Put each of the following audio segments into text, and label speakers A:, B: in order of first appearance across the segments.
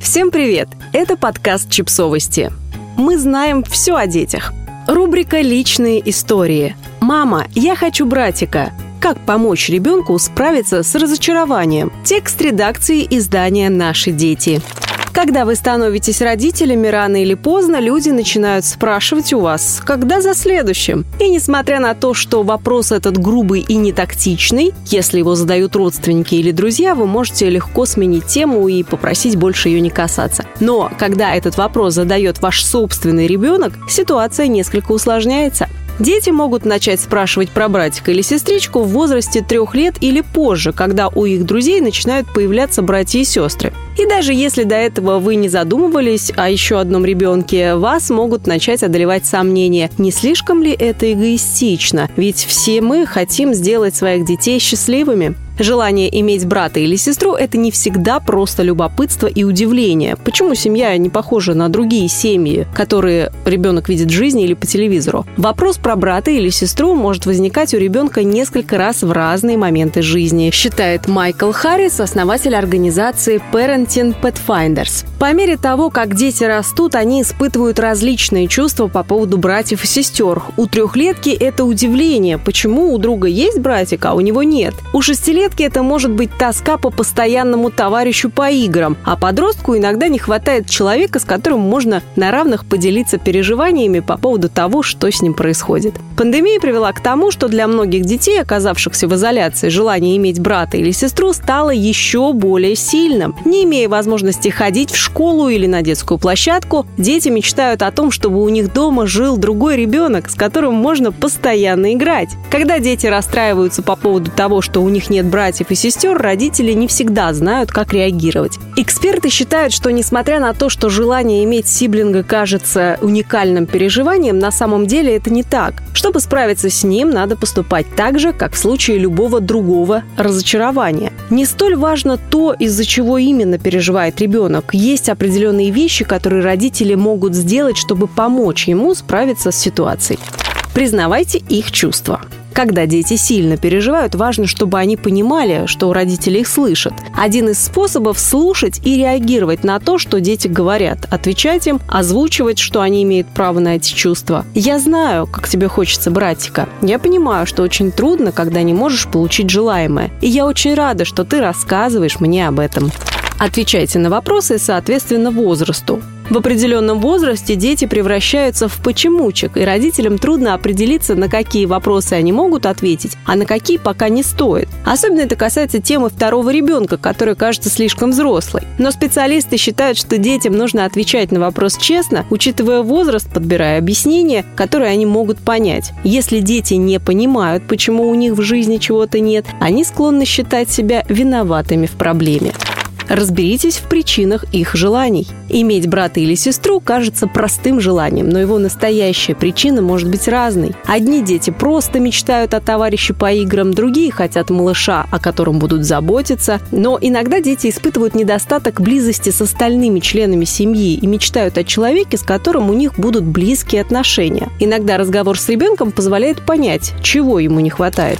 A: Всем привет! Это подкаст «Чипсовости». Мы знаем все о детях. Рубрика «Личные истории». «Мама, я хочу братика». Как помочь ребенку справиться с разочарованием? Текст редакции издания «Наши дети». Когда вы становитесь родителями, рано или поздно люди начинают спрашивать у вас, когда за следующим. И несмотря на то, что вопрос этот грубый и нетактичный, если его задают родственники или друзья, вы можете легко сменить тему и попросить больше ее не касаться. Но когда этот вопрос задает ваш собственный ребенок, ситуация несколько усложняется. Дети могут начать спрашивать про братика или сестричку в возрасте трех лет или позже, когда у их друзей начинают появляться братья и сестры. И даже если до этого вы не задумывались о еще одном ребенке, вас могут начать одолевать сомнения, не слишком ли это эгоистично, ведь все мы хотим сделать своих детей счастливыми. Желание иметь брата или сестру – это не всегда просто любопытство и удивление. Почему семья не похожа на другие семьи, которые ребенок видит в жизни или по телевизору? Вопрос про брата или сестру может возникать у ребенка несколько раз в разные моменты жизни, считает Майкл Харрис, основатель организации Parenting Pathfinders. По мере того, как дети растут, они испытывают различные чувства по поводу братьев и сестер. У трехлетки это удивление, почему у друга есть братик, а у него нет. У шестилетки Пятилетки это может быть тоска по постоянному товарищу по играм, а подростку иногда не хватает человека, с которым можно на равных поделиться переживаниями по поводу того, что с ним происходит. Пандемия привела к тому, что для многих детей, оказавшихся в изоляции, желание иметь брата или сестру стало еще более сильным. Не имея возможности ходить в школу или на детскую площадку, дети мечтают о том, чтобы у них дома жил другой ребенок, с которым можно постоянно играть. Когда дети расстраиваются по поводу того, что у них нет брата братьев и сестер, родители не всегда знают, как реагировать. Эксперты считают, что несмотря на то, что желание иметь сиблинга кажется уникальным переживанием, на самом деле это не так. Чтобы справиться с ним, надо поступать так же, как в случае любого другого разочарования. Не столь важно то, из-за чего именно переживает ребенок. Есть определенные вещи, которые родители могут сделать, чтобы помочь ему справиться с ситуацией. Признавайте их чувства. Когда дети сильно переживают, важно, чтобы они понимали, что родители их слышат. Один из способов – слушать и реагировать на то, что дети говорят, отвечать им, озвучивать, что они имеют право на эти чувства. «Я знаю, как тебе хочется, братика. Я понимаю, что очень трудно, когда не можешь получить желаемое. И я очень рада, что ты рассказываешь мне об этом». Отвечайте на вопросы соответственно возрасту. В определенном возрасте дети превращаются в почемучек, и родителям трудно определиться, на какие вопросы они могут ответить, а на какие пока не стоит. Особенно это касается темы второго ребенка, который кажется слишком взрослой. Но специалисты считают, что детям нужно отвечать на вопрос честно, учитывая возраст, подбирая объяснения, которые они могут понять. Если дети не понимают, почему у них в жизни чего-то нет, они склонны считать себя виноватыми в проблеме. Разберитесь в причинах их желаний. Иметь брата или сестру кажется простым желанием, но его настоящая причина может быть разной. Одни дети просто мечтают о товарище по играм, другие хотят малыша, о котором будут заботиться. Но иногда дети испытывают недостаток близости с остальными членами семьи и мечтают о человеке, с которым у них будут близкие отношения. Иногда разговор с ребенком позволяет понять, чего ему не хватает.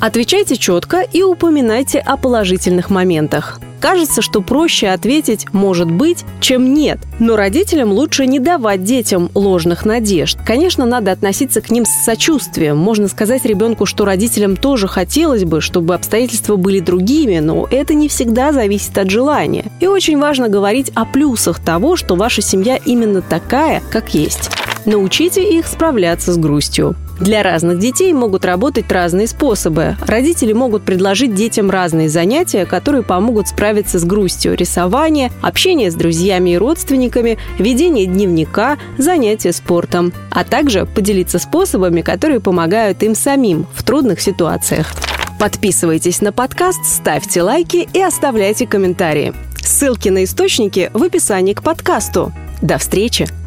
A: Отвечайте четко и упоминайте о положительных моментах. Кажется, что проще ответить «может быть», чем «нет». Но родителям лучше не давать детям ложных надежд. Конечно, надо относиться к ним с сочувствием. Можно сказать ребенку, что родителям тоже хотелось бы, чтобы обстоятельства были другими, но это не всегда зависит от желания. И очень важно говорить о плюсах того, что ваша семья именно такая, как есть. Научите их справляться с грустью. Для разных детей могут работать разные способы. Родители могут предложить детям разные занятия, которые помогут справиться с грустью. Рисование, общение с друзьями и родственниками, ведение дневника, занятия спортом. А также поделиться способами, которые помогают им самим в трудных ситуациях. Подписывайтесь на подкаст, ставьте лайки и оставляйте комментарии. Ссылки на источники в описании к подкасту. До встречи!